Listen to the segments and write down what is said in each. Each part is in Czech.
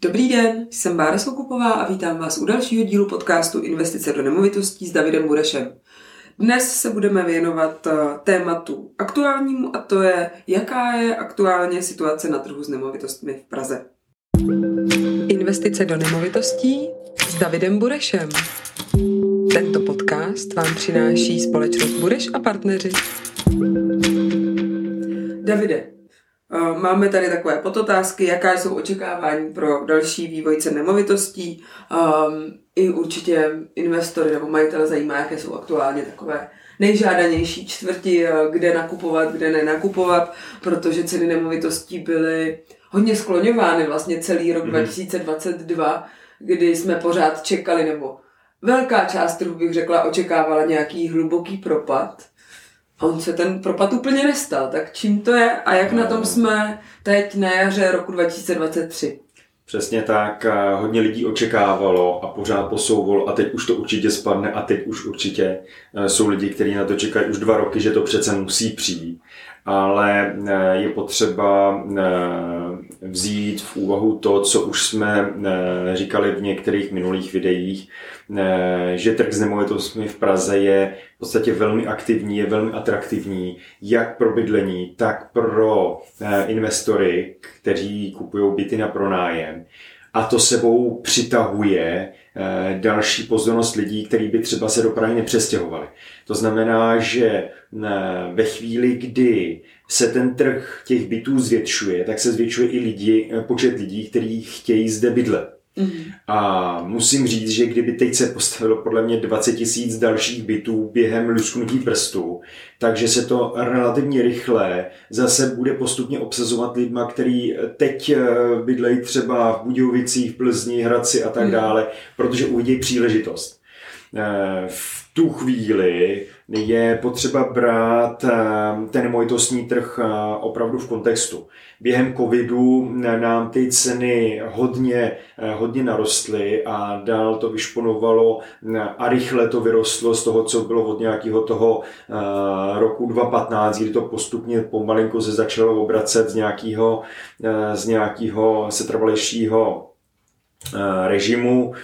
Dobrý den, jsem Bára Soukupová a vítám vás u dalšího dílu podcastu Investice do nemovitostí s Davidem Burešem. Dnes se budeme věnovat eh, tématu aktuálnímu a to je, jaká je aktuálně situace na trhu s nemovitostmi v Praze. Investice do nemovitostí s Davidem Burešem. Tento podcast vám přináší společnost Bureš a partneři. Davide, máme tady takové podotázky, jaká jsou očekávání pro další vývoj cen nemovitostí. Um, I určitě investory nebo majitele zajímá, jaké jsou aktuálně takové nejžádanější čtvrti, eh, kde nakupovat, kde nenakupovat, protože ceny nemovitostí byly hodně skloňovány vlastně celý rok mm-hmm. 2022, kdy jsme pořád čekali, nebo velká část trhu bych řekla, očekávala nějaký hluboký propad. A on se ten propad úplně nestal. Tak čím to je a jak na tom jsme teď na jaře roku 2023? Přesně tak, hodně lidí očekávalo a pořád posouvalo a teď už to určitě spadne a teď už určitě e, jsou lidi, kteří na to čekají už dva roky, že to přece musí přijít. Ale e, je potřeba e, vzít v úvahu to, co už jsme říkali v některých minulých videích, že trh s nemovitostmi v Praze je v podstatě velmi aktivní, je velmi atraktivní, jak pro bydlení, tak pro eh, investory, kteří kupují byty na pronájem. A to sebou přitahuje eh, další pozornost lidí, kteří by třeba se do Prahy nepřestěhovali. To znamená, že eh, ve chvíli, kdy se ten trh těch bytů zvětšuje, tak se zvětšuje i lidi, počet lidí, kteří chtějí zde bydlet. Mm-hmm. A musím říct, že kdyby teď se postavilo podle mě 20 tisíc dalších bytů během lusknutí prstů, takže se to relativně rychle zase bude postupně obsazovat lidma, který teď eh, bydlejí třeba v Budějovicích, v Plzni, Hradci a tak mm. dále, protože uvidí příležitost. Eh, v tu chvíli je potřeba brát eh, ten nemovitostní trh eh, opravdu v kontextu. Během covidu nám ty ceny hodně, hodně narostly a dál to vyšponovalo a rychle to vyrostlo z toho, co bylo od nějakého toho roku 2015, kdy to postupně pomalinko se začalo obracet z nějakého, z nějakého setrvalejšího režimu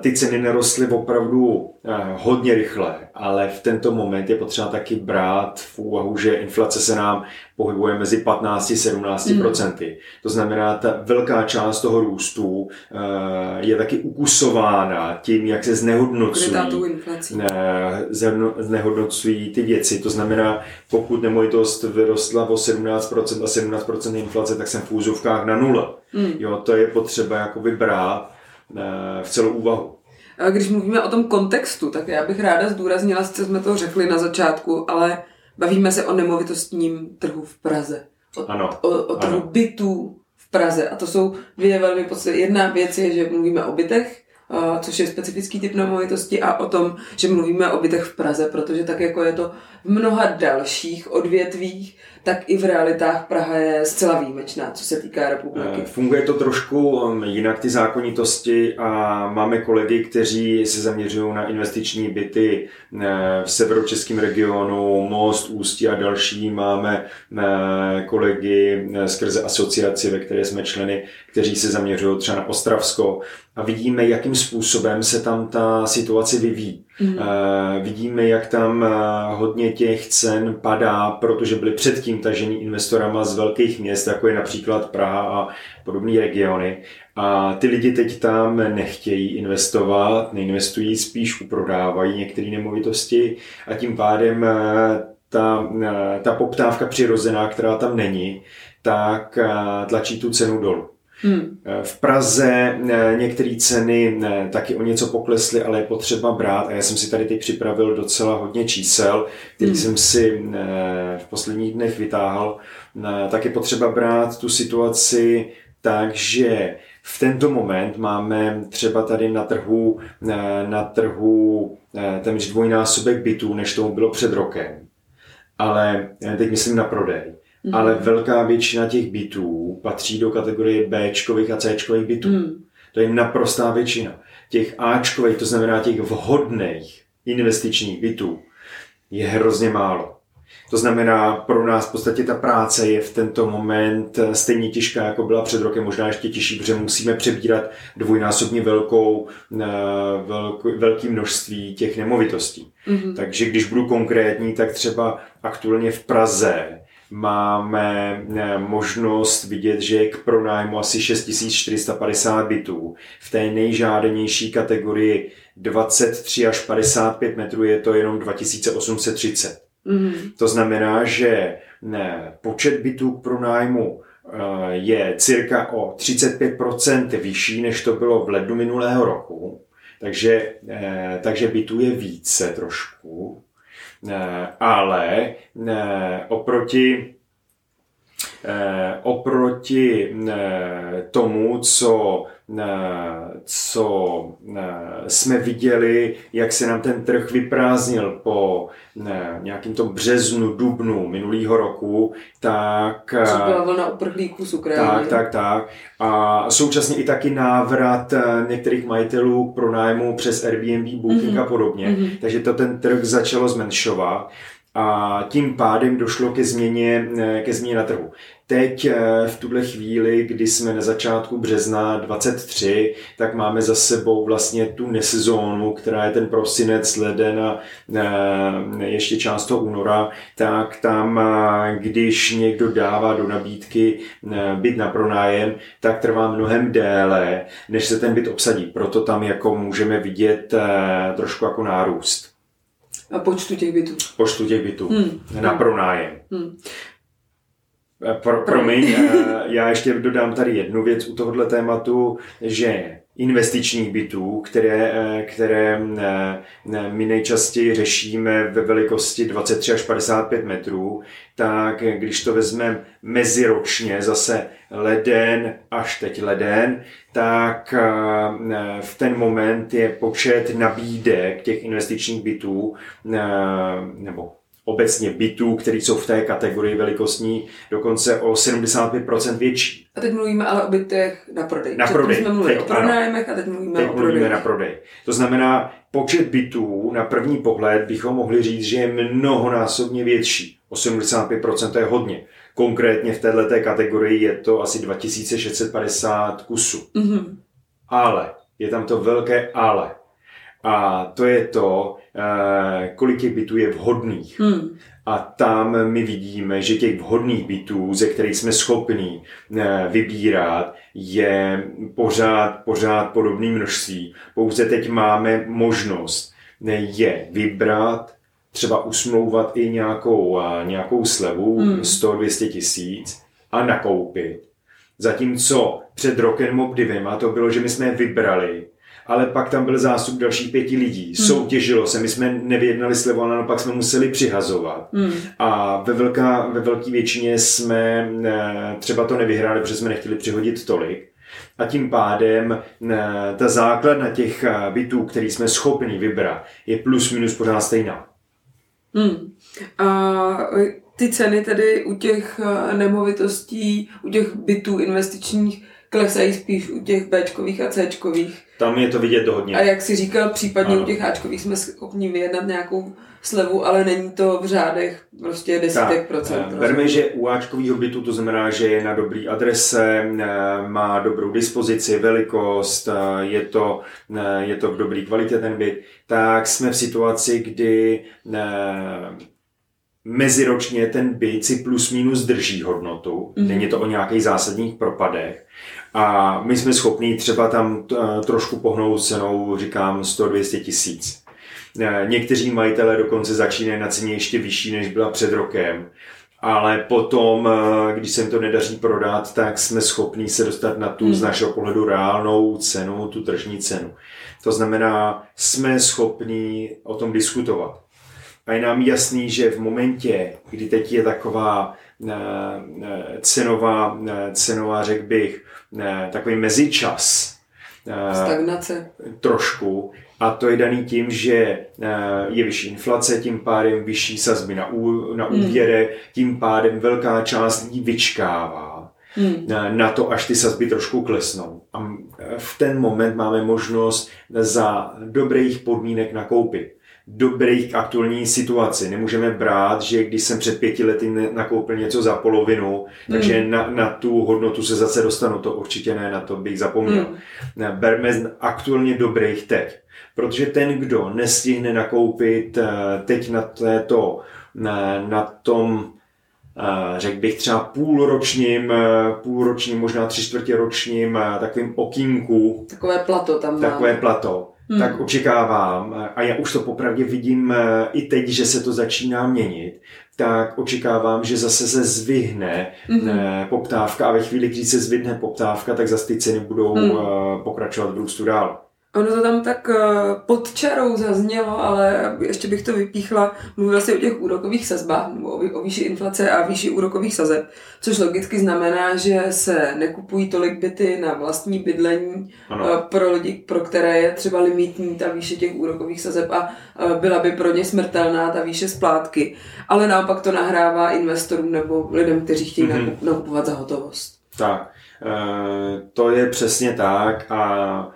ty ceny nerostly opravdu eh, hodně rychle, ale v tento moment je potřeba taky brát v úvahu, že inflace se nám pohybuje mezi 15 a 17 mm. To znamená, ta velká část toho růstu eh, je taky ukusována tím, jak se znehodnocují, eh, znehodnocují ty věci. To znamená, pokud nemovitost vyrostla o 17% a 17% inflace, tak jsem v úzovkách na nule. Mm. Jo, to je potřeba jakoby brát v celou úvahu. Když mluvíme o tom kontextu, tak já bych ráda zdůraznila, co jsme to řekli na začátku, ale bavíme se o nemovitostním trhu v Praze. O, ano, o, o trhu ano. bytů v Praze. A to jsou dvě velmi podstatné. Jedna věc je, že mluvíme o bytech, což je specifický typ nemovitosti a o tom, že mluvíme o bytech v Praze, protože tak jako je to v mnoha dalších odvětvích, tak i v realitách Praha je zcela výjimečná, co se týká republiky. Eh, funguje to trošku um, jinak ty zákonitosti a máme kolegy, kteří se zaměřují na investiční byty eh, v severočeském regionu, Most, Ústí a další. Máme eh, kolegy skrze asociaci, ve které jsme členy, kteří se zaměřují třeba na Ostravsko a vidíme, jakým způsobem se tam ta situace vyvíjí. Mm. vidíme, jak tam hodně těch cen padá, protože byly předtím tažení investorama z velkých měst, jako je například Praha a podobné regiony. A ty lidi teď tam nechtějí investovat, neinvestují, spíš uprodávají některé nemovitosti a tím pádem eh, ta, eh, ta poptávka přirozená, která tam není, tak tlačí tu cenu dolů. Hmm. V Praze eh, některé ceny eh, taky o něco poklesly, ale je potřeba brát, a já jsem si tady teď připravil docela hodně čísel, který hmm. jsem si eh, v posledních dnech vytáhl, tak je potřeba brát tu situaci tak, že v tento moment máme třeba tady na trhu, na trhu téměř dvojnásobek bytů, než tomu bylo před rokem. Ale teď myslím na prodej. Mm. Ale velká většina těch bytů patří do kategorie B a C bytů. Mm. To je naprostá většina. Těch Ačkových, to znamená těch vhodných investičních bytů, je hrozně málo. To znamená, pro nás v podstatě ta práce je v tento moment stejně těžká, jako byla před rokem, možná ještě těžší, protože musíme přebírat dvojnásobně velkou, eh, velký, velký množství těch nemovitostí. Mm-hmm. Takže když budu konkrétní, tak třeba aktuálně v Praze máme možnost vidět, že je k pronájmu asi 6450 bytů. V té nejžádanější kategorii 23 až 55 metrů je to jenom 2830. Mm. To znamená, že ne, počet bytů k pronájmu eh, je cirka o 35% vyšší, než to bylo v lednu minulého roku. Takže, eh, takže bytů je více trošku. Eh, ale oproti oproti tomu, co co jsme viděli, jak se nám ten trh vyprázdnil po nějakým tom březnu, dubnu minulého roku, tak... Co byla vlna uprchlíků z Ukrajiny. Tak, tak, tak. A současně i taky návrat eh, některých majitelů pro nájmu přes Airbnb, Booking mm-hmm. a podobně. Mm-hmm. Takže to ten trh začalo zmenšovat a tím pádem došlo ke změně, eh, ke změně na trhu. Teď eh, v tuhle chvíli, kdy jsme na začátku března 23, tak máme za sebou vlastně tu nesezónu, která je ten prosinec, leden a eh, ještě část toho února, tak tam, když někdo dává do nabídky byt na pronájem, tak trvá mnohem déle, než se ten byt obsadí. Proto tam jako můžeme vidět trošku jako nárůst. A počtu těch bytů. Počtu těch bytů hmm. na pronájem. Hmm. Pro, promiň, já ještě dodám tady jednu věc u tohohle tématu, že investičních bytů, které, které my nejčastěji řešíme ve velikosti 23 až 55 metrů, tak když to vezmeme meziročně, zase leden až teď leden, tak v ten moment je počet nabídek těch investičních bytů nebo obecně bytů, které jsou v té kategorii velikostní, dokonce o 75% větší. A teď mluvíme ale o bytech na prodej. Na prodej. jsme mluvili teď, o pronájmech a teď mluvíme teď o prodej. mluvíme na prodej. To znamená, počet bytů na první pohled bychom mohli říct, že je mnohonásobně větší. 85% je hodně. Konkrétně v této kategorii je to asi 2650 kusů. Mm-hmm. Ale, je tam to velké ale. A to je to, kolik těch bytů je vhodných. Hmm. A tam my vidíme, že těch vhodných bytů, ze kterých jsme schopni eh, vybírat, je pořád, pořád podobné množství. Pouze teď máme možnost je vybrat, třeba usmlouvat i nějakou, nějakou slevu, hmm. 100-200 tisíc a nakoupit. Zatímco před rokem nebo dvěma to bylo, že my jsme je vybrali ale pak tam byl zástup dalších pěti lidí. Hmm. Soutěžilo se, my jsme nevyjednali slevu, ale pak jsme museli přihazovat. Hmm. A ve, velká, ve velké většině jsme ne, třeba to nevyhráli, protože jsme nechtěli přihodit tolik. A tím pádem ne, ta základna těch eh, bytů, který jsme schopni vybrat, je plus minus pořád stejná. Hmm. A ty ceny tedy u těch eh, nemovitostí, u těch bytů investičních klesají spíš u těch Bčkových a Cčkových. Tam je to vidět to hodně. A jak si říkal, případně ano. u těch Ačkových jsme schopni vyjednat nějakou slevu, ale není to v řádech prostě desítek procent. Berme, že u Ačkového bytu to znamená, že je na dobrý adrese, eh, má dobrou dispozici, velikost, eh, je to, eh, je to v dobrý kvalitě ten byt, tak jsme v situaci, kdy meziročně ten byt si plus minus drží hodnotu, mm-hmm. není to o nějakých zásadních propadech a my jsme schopni třeba tam eh, trošku pohnout cenou, říkám, 100-200 tisíc. Eh, někteří majitelé dokonce začínají na ceně ještě vyšší, než byla před rokem. Ale potom, eh, když se jim to nedaří prodat, tak jsme schopni se dostat na tu hmm. z našeho pohledu reálnou cenu, tu tržní cenu. To znamená, jsme schopni o tom diskutovat. A je nám jasný, že v momentě, kdy teď je taková cenová, cenová řekl bych, takový mezičas. Stagnace. Trošku. A to je daný tím, že je vyšší inflace, tím pádem vyšší sazby na, ú, na hmm. úvěre, hmm. tím pádem velká část lidí vyčkává hmm. na to, až ty sazby trošku klesnou. A v ten moment máme možnost za dobrých podmínek nakoupit dobrých k aktuální situaci. Nemůžeme brát, že když jsem před pěti lety nakoupil něco za polovinu, takže mm. na, na tu hodnotu se zase dostanu. To určitě ne, na to bych zapomněl. Mm. Berme aktuálně dobrých teď. Protože ten, kdo nestihne nakoupit eh, teď na této, na, na tom řekl bych třeba půlročním, eh, půlročním, možná tři čtvrtě ročním eh, takovým okýnku. Takové plato tam Takové máme. plato. Hmm. Tak očekávám, eh, a já už to popravdě vidím i teď, že se to začíná měnit, tak očekávám, že zase se zvyhne hmm. poptávka a ve chvíli, kdy se zvyhne poptávka, tak zase ty ceny budou hmm. pokračovat v růstu dál. Ono to tam tak uh, pod čarou zaznělo, ale ještě bych to vypíchla. Mluvil si o těch úrokových sazbách, nebo o, výši inflace a výši úrokových sazeb, což logicky znamená, že se nekupují tolik byty na vlastní bydlení uh, pro lidi, pro které je třeba limitní ta výše těch úrokových sazeb a uh, byla by pro ně smrtelná ta výše splátky. Ale naopak to nahrává investorům nebo lidem, kteří chtějí mm-hmm. nakupovat za hotovost. Tak, to je přesně tak a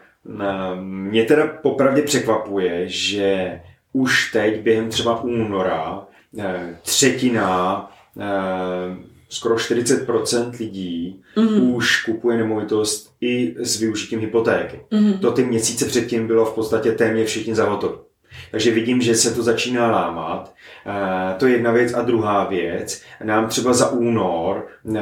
mě teda popravdě překvapuje, že už teď během třeba února eh, třetina, eh, skoro 40% lidí mm-hmm. už kupuje nemovitost i s využitím hypotéky. Mm-hmm. To ty měsíce předtím bylo v podstatě téměř všichni zahotovi. Takže vidím, že se to začíná lámat. Eh, to je jedna věc. A druhá věc, nám třeba za únor eh,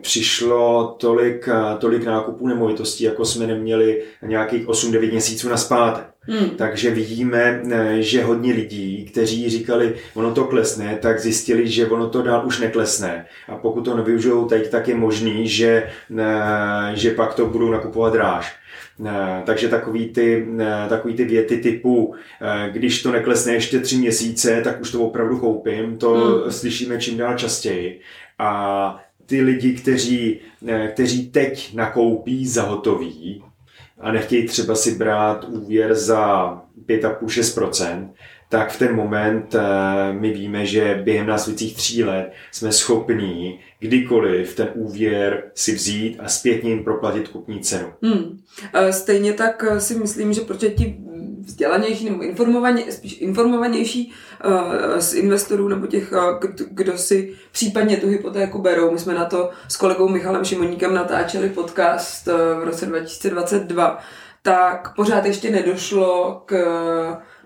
přišlo tolik, eh, tolik nákupů nemovitostí, jako jsme neměli nějakých 8-9 měsíců na zpátek. Hmm. Takže vidíme, že hodně lidí, kteří říkali, ono to klesne, tak zjistili, že ono to dál už neklesne. A pokud to nevyužijou teď, tak je možný, že, že pak to budou nakupovat dráž. Eh, takže takový ty, eh, takový ty věty typu, eh, když to neklesne ještě tři měsíce, tak už to opravdu koupím, to hmm. slyšíme čím dál častěji. A ty lidi, kteří, kteří teď nakoupí za hotový a nechtějí třeba si brát úvěr za 5,5-6%, tak v ten moment my víme, že během následujících tří let jsme schopní kdykoliv ten úvěr si vzít a zpětně jim proplatit kupní cenu. Hmm. Stejně tak eh, si myslím, že protože ti vzdělanější nebo informovaně, spíš informovanější z investorů nebo těch, kdo si případně tu hypotéku berou. My jsme na to s kolegou Michalem Šimoníkem natáčeli podcast v roce 2022, tak pořád ještě nedošlo k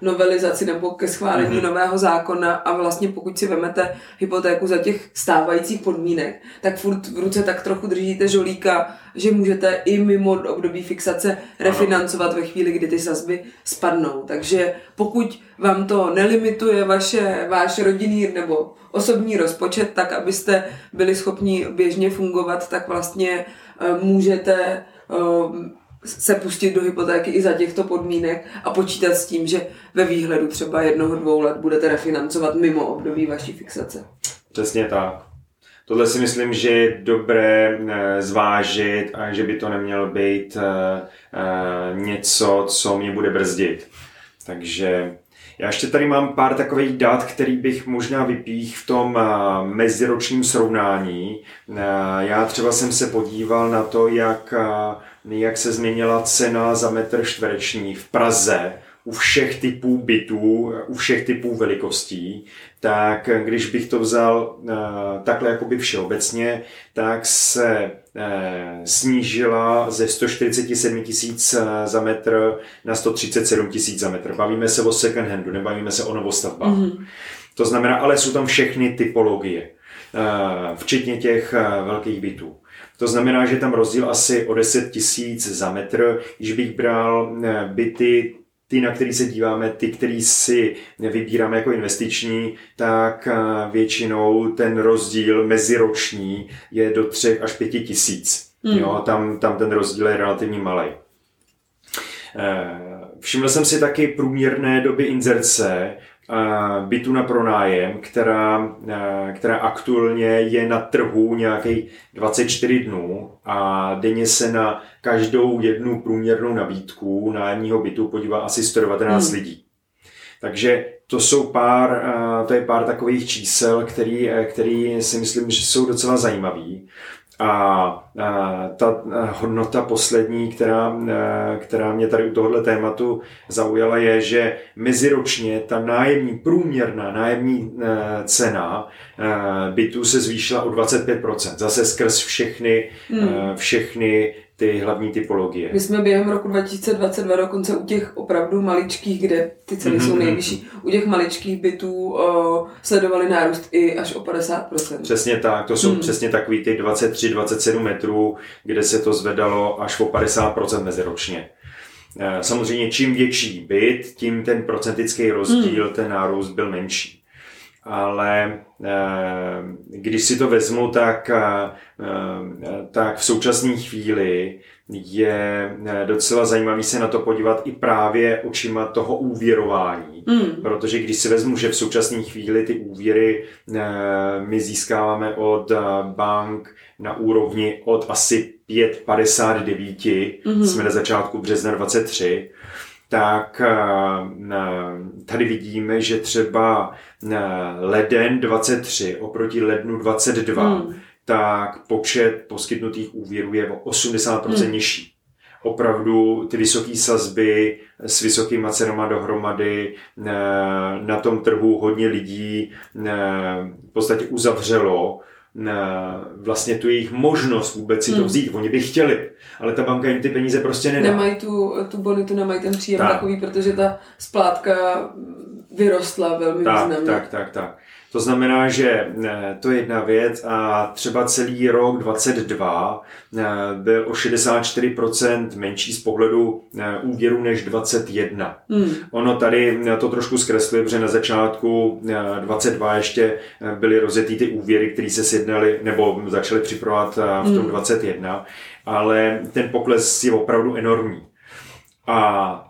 novelizaci nebo ke schválení mm-hmm. nového zákona a vlastně pokud si vemete hypotéku za těch stávajících podmínek, tak furt v ruce tak trochu držíte žolíka, že můžete i mimo období fixace refinancovat ve chvíli, kdy ty sazby spadnou. Takže pokud vám to nelimituje vaše, váš rodinný nebo osobní rozpočet, tak abyste byli schopni běžně fungovat, tak vlastně uh, můžete uh, se pustit do hypotéky i za těchto podmínek a počítat s tím, že ve výhledu třeba jednoho, dvou let budete refinancovat mimo období vaší fixace. Přesně tak. Tohle si myslím, že je dobré eh, zvážit a že by to nemělo být eh, eh, něco, co mě bude brzdit. Takže já ještě tady mám pár takových dat, který bych možná vypích v tom meziročním srovnání. Já třeba jsem se podíval na to, jak jak se změnila cena za metr čtvereční v Praze u všech typů bytů, u všech typů velikostí, tak když bych to vzal uh, takhle jakoby všeobecně, tak se uh, snížila ze 147 tisíc uh, za metr na 137 tisíc za metr. Bavíme se o second handu, nebavíme se o novostavbách. Mm-hmm. To znamená, ale jsou tam všechny typologie, včetně těch velkých bytů. To znamená, že tam rozdíl asi o 10 tisíc za metr. Když bych bral eh, byty ty, na který se díváme, ty, který si vybíráme jako investiční, tak eh, většinou ten rozdíl meziroční je do 3 až 5 tisíc. Hmm. Jo, tam, tam ten rozdíl je relativně malý. Eh, všiml jsem si taky průměrné doby inzerce bytu na pronájem, která, která aktuálně je na trhu nějaký 24 dnů a denně se na každou jednu průměrnou nabídku nájemního bytu podívá asi 119 hmm. lidí. Takže to jsou pár, to je pár takových čísel, který, který si myslím, že jsou docela zajímavý. A, ta hodnota poslední, která, která mě tady u tohohle tématu zaujala, je, že meziročně ta nájemní, průměrná nájemní cena bytů se zvýšila o 25%. Zase skrz všechny, hmm. všechny ty hlavní typologie. My jsme během roku 2022 dokonce u těch opravdu maličkých, kde ty ceny mm-hmm. jsou mhm, nejvyšší, mhm. u těch maličkých bytů o, sledovali nárůst i až o 50%. Přesně tak, to jsou mm. přesně takový ty 23-27 metrů, kde se to zvedalo až o 50% meziročně. E, samozřejmě čím větší byt, tím ten procentický rozdíl, mm. ten nárůst byl menší ale eh, když si to vezmu, tak, eh, tak v současné chvíli je eh, docela zajímavý se na to podívat i právě očima toho úvěrování. Mm. Protože když si vezmu, že v současné chvíli ty úvěry my získáváme od bank na úrovni od asi 5,59, mm. jsme na začátku března 23, tak tady vidíme, že třeba leden 23 oproti lednu 22, hmm. tak počet poskytnutých úvěrů je o 80% hmm. nižší. Opravdu ty vysoké sazby s vysokýma cenama dohromady na tom trhu hodně lidí v podstatě uzavřelo vlastně tu jejich možnost vůbec si to hmm. vzít. Oni by chtěli, ale ta banka jim ty peníze prostě nedá. Nemají tu, tu bonitu, nemají ten příjem tak. takový, protože ta splátka vyrostla velmi tak, významně. Tak, tak, tak. To znamená, že eh, to je jedna věc a třeba celý rok 22 eh, byl o 64% menší z pohledu eh, úvěru než 21. Hmm. Ono tady to trošku zkresluje, protože na začátku 22 ještě byly rozjetý ty úvěry, které se sjednaly nebo začaly připravovat v tom hmm. 21, ale ten pokles je opravdu enormní. A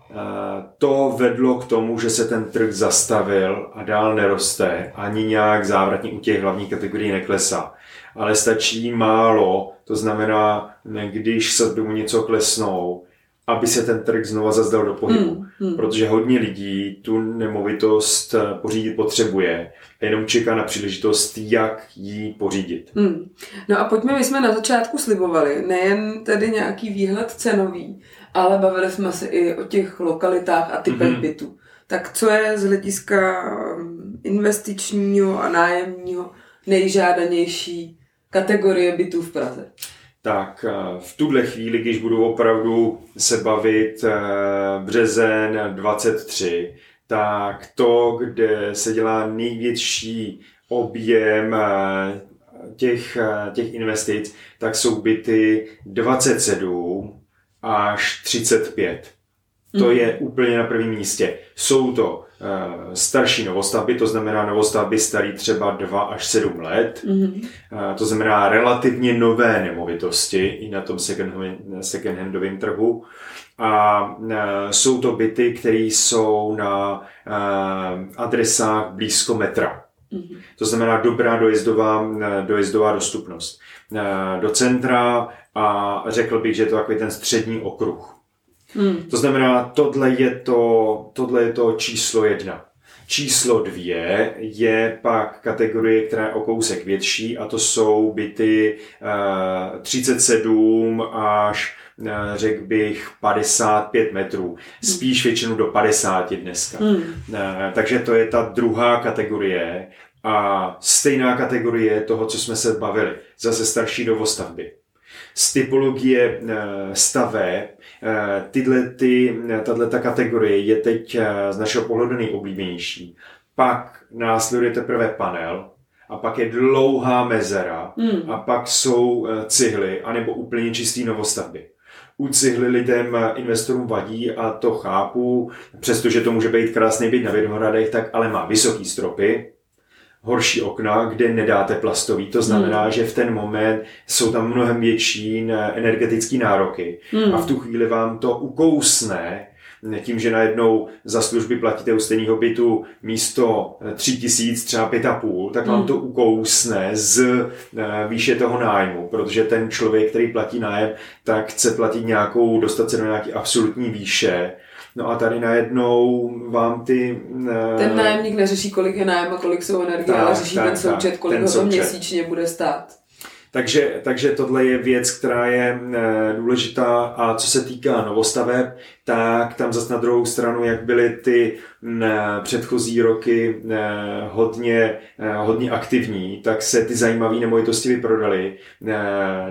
to vedlo k tomu, že se ten trh zastavil a dál neroste, ani nějak závratně u těch hlavních kategorií neklesá. Ale stačí málo, to znamená, když se domů něco klesnou, aby se ten trh znova zazdal do pohybu. Hmm, hmm. Protože hodně lidí tu nemovitost eh, pořídit potřebuje a jenom čeká na příležitost, jak ji pořídit. Hmm. No a pojďme, my jsme na začátku slibovali nejen tedy nějaký výhled cenový, ale bavili jsme se i o těch lokalitách a typech mm-hmm. bytů. Tak co je z hlediska um, investičního a nájemního nejžádanější kategorie bytů v Praze? Tak eh, v tuhle chvíli, když budu opravdu se bavit eh, březen 23, tak to, kde se dělá největší objem eh, těch, těch investic, tak jsou byty 27 až 35. To mm. je úplně na prvním místě. Jsou to starší novostavby, to znamená novostavby starý třeba 2 až 7 let, mm. uh, to znamená relativně nové nemovitosti i na tom second-handovém trhu. A uh, jsou to byty, které jsou na adresách blízko metra. Mm. To znamená dobrá dojezdová, dojezdová dostupnost. Do centra a řekl bych, že je to takový ten střední okruh. Hmm. To znamená, tohle je to, tohle je to číslo jedna. Číslo dvě je pak kategorie, která je o kousek větší a to jsou byty uh, 37 až uh, řekl bych 55 metrů. Spíš většinou do 50 dneska. Hmm. Uh, takže to je ta druhá kategorie a stejná kategorie toho, co jsme se bavili. Zase starší dovostavby z typologie eh, staveb, eh, tyhle, ty, tato kategorie je teď eh, z našeho pohledu nejoblíbenější. Pak následuje teprve panel, a pak je dlouhá mezera hmm. a pak jsou cihly anebo úplně čistý novostavby. U cihly lidem, investorům vadí a to chápu, přestože to může být krásný byt na Vědohradech, tak ale má vysoký stropy, horší okna, kde nedáte plastový. To znamená, hmm. že v ten moment jsou tam mnohem větší energetické nároky. Hmm. A v tu chvíli vám to ukousne tím, že najednou za služby platíte u stejného bytu místo 3 tisíc, třeba 5,5, tak vám hmm. to ukousne z eh, výše toho nájmu, protože ten člověk, který platí nájem, tak chce platit nějakou, dostat se do nějaké absolutní výše No a tady najednou vám ty... Uh... Ten nájemník neřeší, kolik je nájem a kolik jsou energie, tak, ale řeší tak, ten součet, kolik ten ho to součet. měsíčně bude stát. Takže, takže tohle je věc, která je e, důležitá a co se týká novostaveb, tak tam zase na druhou stranu, jak byly ty e, předchozí roky e, hodně, hodně aktivní, tak se ty zajímavé nemovitosti vyprodaly.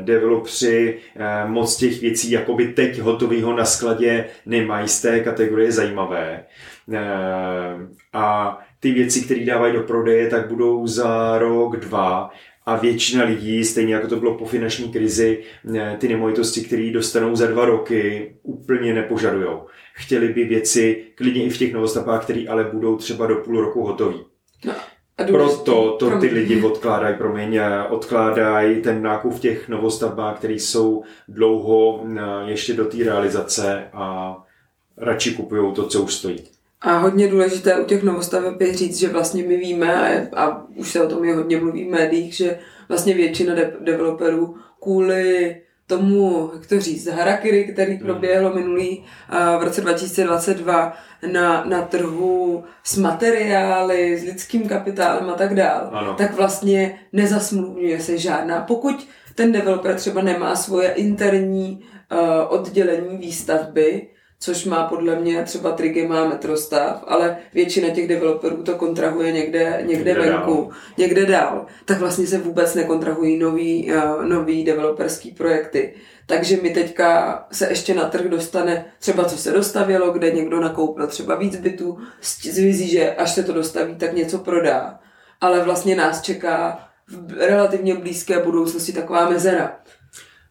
Developři moc těch věcí jakoby teď hotového na skladě nemají z té kategorie zajímavé. A ty věci, které dávají do prodeje, tak budou za rok, dva a většina lidí, stejně jako to bylo po finanční krizi, eh, ty nemovitosti, které dostanou za dva roky, úplně nepožadujou. Chtěli by věci, klidně i v těch novostavbách, které ale budou třeba do půl roku hotový. No. Proto to ty lidi odkládají, promiň, eh, odkládají ten nákup v těch novostavbách, které jsou dlouho eh, ještě do té realizace a radši kupují to, co už stojí. A hodně důležité u těch novostaveb je říct, že vlastně my víme, a, a už se o tom je hodně mluví v médiích, že vlastně většina de- developerů kvůli tomu, jak to říct, harakiri, který hmm. proběhlo minulý v roce 2022 na, na trhu s materiály, s lidským kapitálem a tak dál, ano. tak vlastně nezasmluvňuje se žádná. Pokud ten developer třeba nemá svoje interní uh, oddělení výstavby, což má podle mě třeba Triggy má metrostav, ale většina těch developerů to kontrahuje někde, někde, někde venku, dál. někde dál, tak vlastně se vůbec nekontrahují nový, uh, nový developerský projekty. Takže mi teďka se ještě na trh dostane třeba co se dostavilo, kde někdo nakoupil třeba víc bytů s vizí, že až se to dostaví, tak něco prodá. Ale vlastně nás čeká v relativně blízké budoucnosti taková mezera.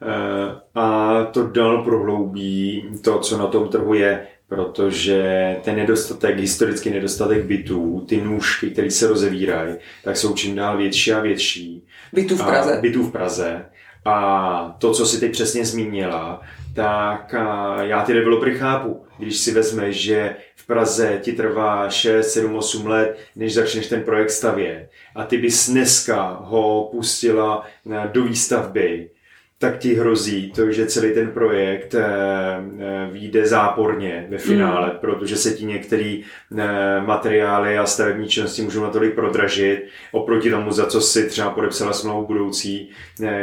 Eh, a to dál prohloubí to, co na tom trhu je, protože ten nedostatek, historický nedostatek bytů, ty nůžky, které se rozevírají, tak jsou čím dál větší a větší. Bytů v Praze. A, bytů v Praze. A to, co si teď přesně zmínila, tak já ty developery chápu. Když si vezmeš, že v Praze ti trvá 6, 7, 8 let, než začneš ten projekt stavět a ty bys dneska ho pustila do výstavby, tak ti hrozí to, že celý ten projekt eh, eh, vyjde záporně ve finále, mm. protože se ti některé eh, materiály a stavební činnosti můžou natolik prodražit oproti tomu, za co si třeba podepsala smlouvu budoucí,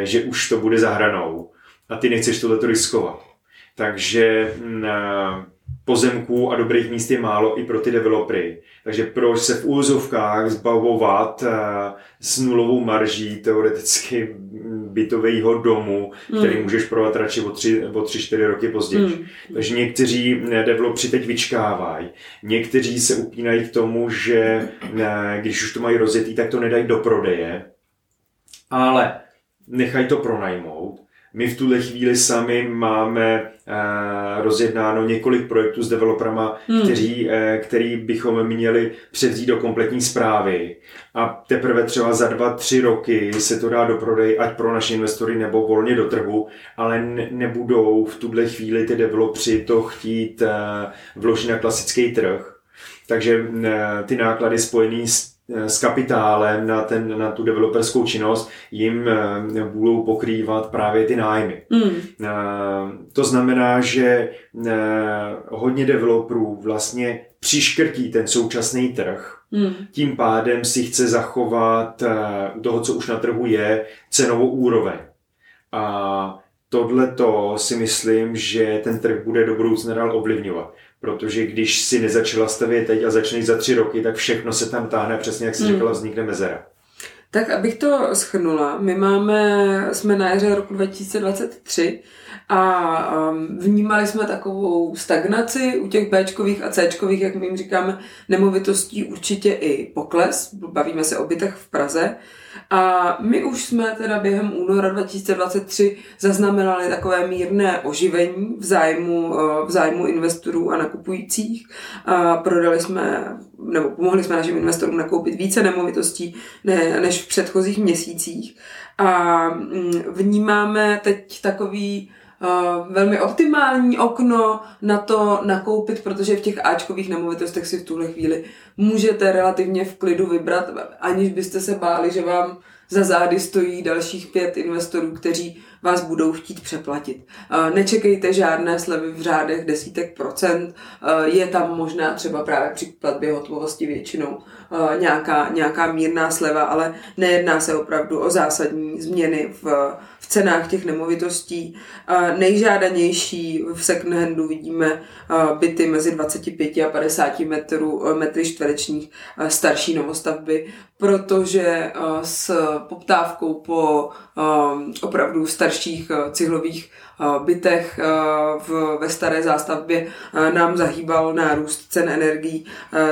že už to bude zahranou a ty nechceš tohleto riskovat. Takže mm, pozemků a dobrých míst je málo i pro ty developery. Takže proč se v úzovkách zbavovat s nulovou marží teoreticky bytového domu, který mm. můžeš prodat radši o tři, o tři, čtyři roky později. Mm. Takže někteří developři teď vyčkávají. Někteří se upínají k tomu, že když už to mají rozjetý, tak to nedají do prodeje, ale nechají to pronajmout my v tuhle chvíli sami máme uh, rozjednáno několik projektů s developerama, hmm. kteří, uh, který bychom měli převzít do kompletní zprávy. A teprve třeba za dva, tři roky se to dá do prodej, ať pro naše investory nebo volně do trhu, ale ne, nebudou v tuhle chvíli ty developři to chtít uh, vložit na klasický trh. Takže ty náklady spojené s Eh, s kapitálem na, ten, na tu developerskou činnost jim eh, budou pokrývat právě ty nájmy. Mm. To znamená, že hodně developerů vlastně přiškrtí ten současný trh, mm. tím pádem si chce zachovat u toho, co už na trhu je, cenovou úroveň. A tohle si myslím, že ten trh bude do budoucna dál ovlivňovat. Protože když si nezačala stavět teď a začneš za tři roky, tak všechno se tam táhne, přesně jak jsi hmm. říkala, vznikne mezera. Tak abych to schrnula, my máme, jsme na jaře roku 2023 a um, vnímali jsme takovou stagnaci u těch Bčkových a Cčkových, jak my jim říkáme, nemovitostí určitě i pokles, bavíme se o bytech v Praze. A my už jsme teda během února 2023 zaznamenali takové mírné oživení v zájmu, uh, v zájmu investorů a nakupujících. A prodali jsme, nebo pomohli jsme našim investorům nakoupit více nemovitostí ne, než v předchozích měsících. A mm, vnímáme teď takový uh, velmi optimální okno na to nakoupit, protože v těch Ačkových nemovitostech si v tuhle chvíli můžete relativně v klidu vybrat, aniž byste se báli, že vám za zády stojí dalších pět investorů, kteří vás budou chtít přeplatit. Nečekejte žádné slevy v řádech desítek procent, je tam možná třeba právě při platbě hotovosti většinou nějaká, nějaká mírná sleva, ale nejedná se opravdu o zásadní změny v, v cenách těch nemovitostí. Nejžádanější v second handu vidíme byty mezi 25 a 50 metrů, metry čtverečních starší novostavby, protože s poptávkou po opravdu starších cihlových bytech v, ve staré zástavbě nám zahýbal nárůst cen energií,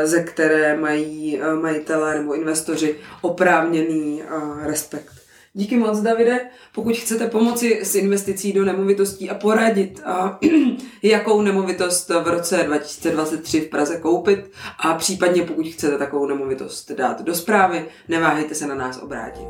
ze které mají majitelé nebo investoři oprávněný respekt. Díky moc, Davide. Pokud chcete pomoci s investicí do nemovitostí a poradit, a jakou nemovitost v roce 2023 v Praze koupit a případně pokud chcete takovou nemovitost dát do zprávy, neváhejte se na nás obrátit.